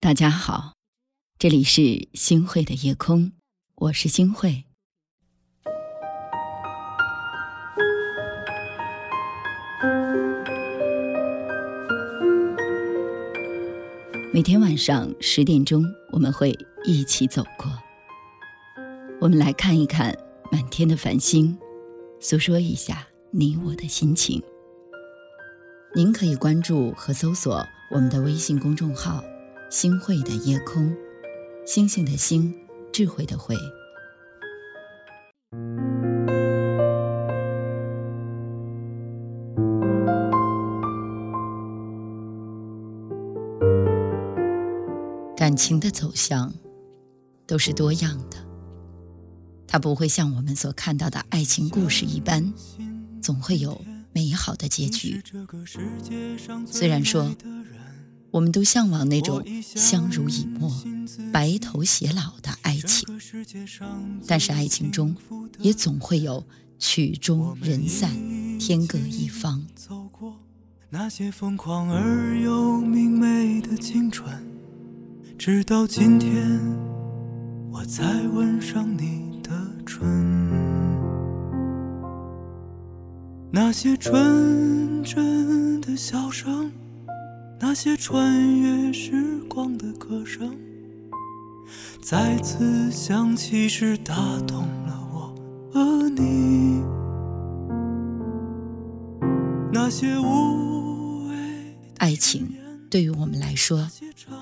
大家好，这里是星慧的夜空，我是星慧。每天晚上十点钟，我们会一起走过。我们来看一看满天的繁星，诉说一下你我的心情。您可以关注和搜索我们的微信公众号。星会的夜空，星星的星，智慧的慧。感情的走向都是多样的，它不会像我们所看到的爱情故事一般，总会有美好的结局。虽然说。我们都向往那种相濡以沫、白头偕老的爱情，但是爱情中也总会有曲终人散、天各一方。那些疯狂而又明媚的青春，直到今天，我才吻上你的唇。那些纯真的笑声。那些穿越时光的歌声，再次响起时，打动了我和你。那些无谓爱情对于我们来说，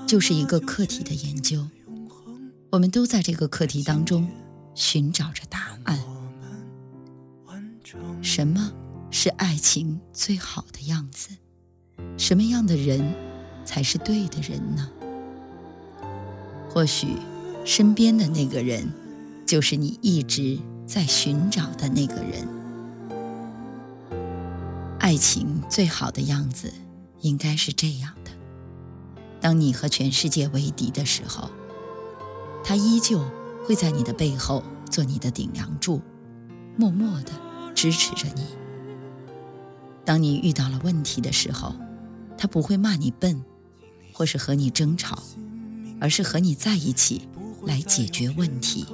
就是一个课题的研究。我们都在这个课题当中寻找着答案。什么是爱情最好的样子？什么样的人才是对的人呢？或许，身边的那个人，就是你一直在寻找的那个人。爱情最好的样子，应该是这样的：当你和全世界为敌的时候，他依旧会在你的背后做你的顶梁柱，默默的支持着你。当你遇到了问题的时候，他不会骂你笨，或是和你争吵，而是和你在一起来解决问题。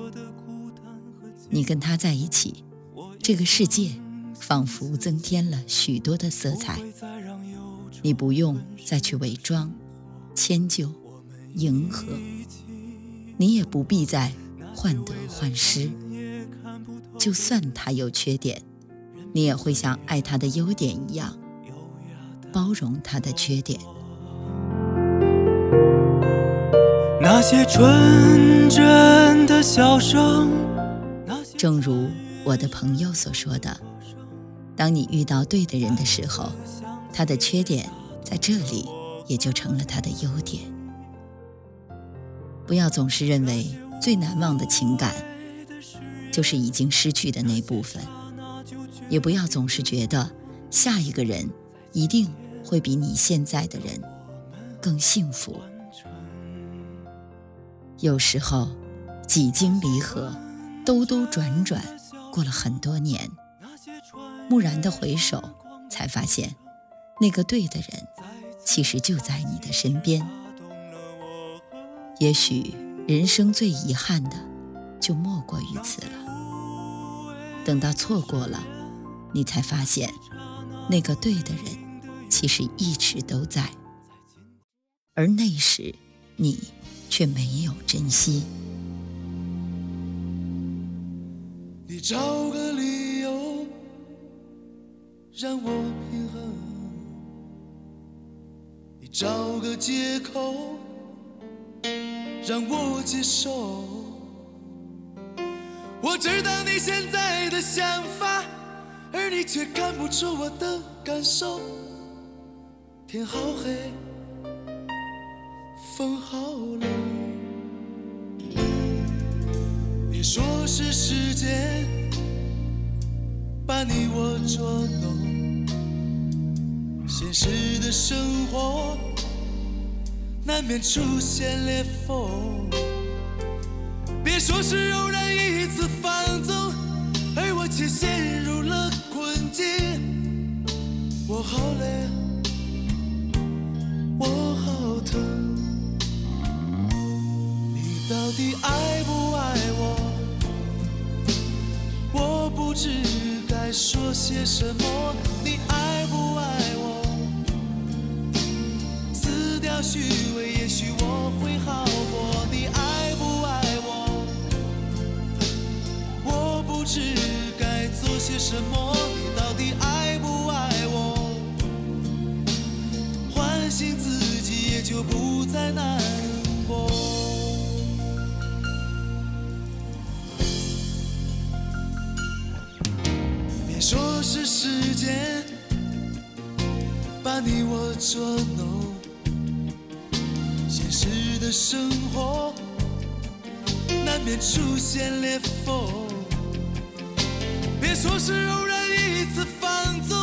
你跟他在一起，这个世界仿佛增添了许多的色彩。你不用再去伪装、迁就、迎合，你也不必再患得患失。就算他有缺点，你也会像爱他的优点一样。包容他的缺点。那些纯真的笑声，正如我的朋友所说的，当你遇到对的人的时候，他的缺点在这里也就成了他的优点。不要总是认为最难忘的情感就是已经失去的那部分，也不要总是觉得下一个人一定。会比你现在的人更幸福。有时候，几经离合，兜兜转转，过了很多年，蓦然的回首，才发现，那个对的人，其实就在你的身边。也许人生最遗憾的，就莫过于此了。等到错过了，你才发现，那个对的人。其实一直都在，而那时你却没有珍惜。你找个理由让我平衡，你找个借口让我接受。我知道你现在的想法，你却看不出我的感受。天好黑，风好冷。别说是时间把你我捉弄，现实的生活难免出现裂缝。别说是偶然一我好累。我好疼，你到底爱不爱我？我不知该说些什么。你爱不爱我？撕掉虚伪，也许我会好过。你爱不爱我？我不知该做些什么。再难过。别说是时间把你我捉弄，现实的生活难免出现裂缝。别说是偶然一次放纵，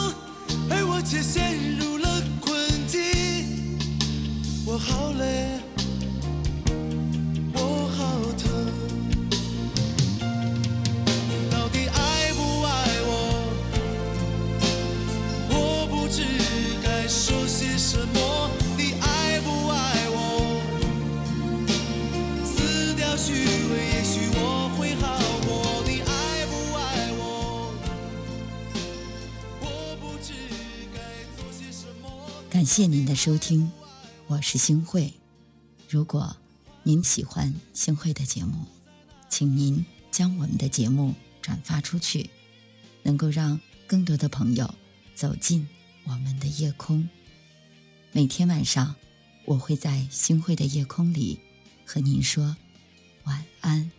而我却陷好累，我好疼。你到底爱不爱我？我不知该说些什么。你爱不爱我？撕掉虚伪，也许我会好过。你爱不爱我？我不知该做些什么。感谢您的收听，我是星慧。如果您喜欢星慧的节目，请您将我们的节目转发出去，能够让更多的朋友走进我们的夜空。每天晚上，我会在星慧的夜空里和您说晚安。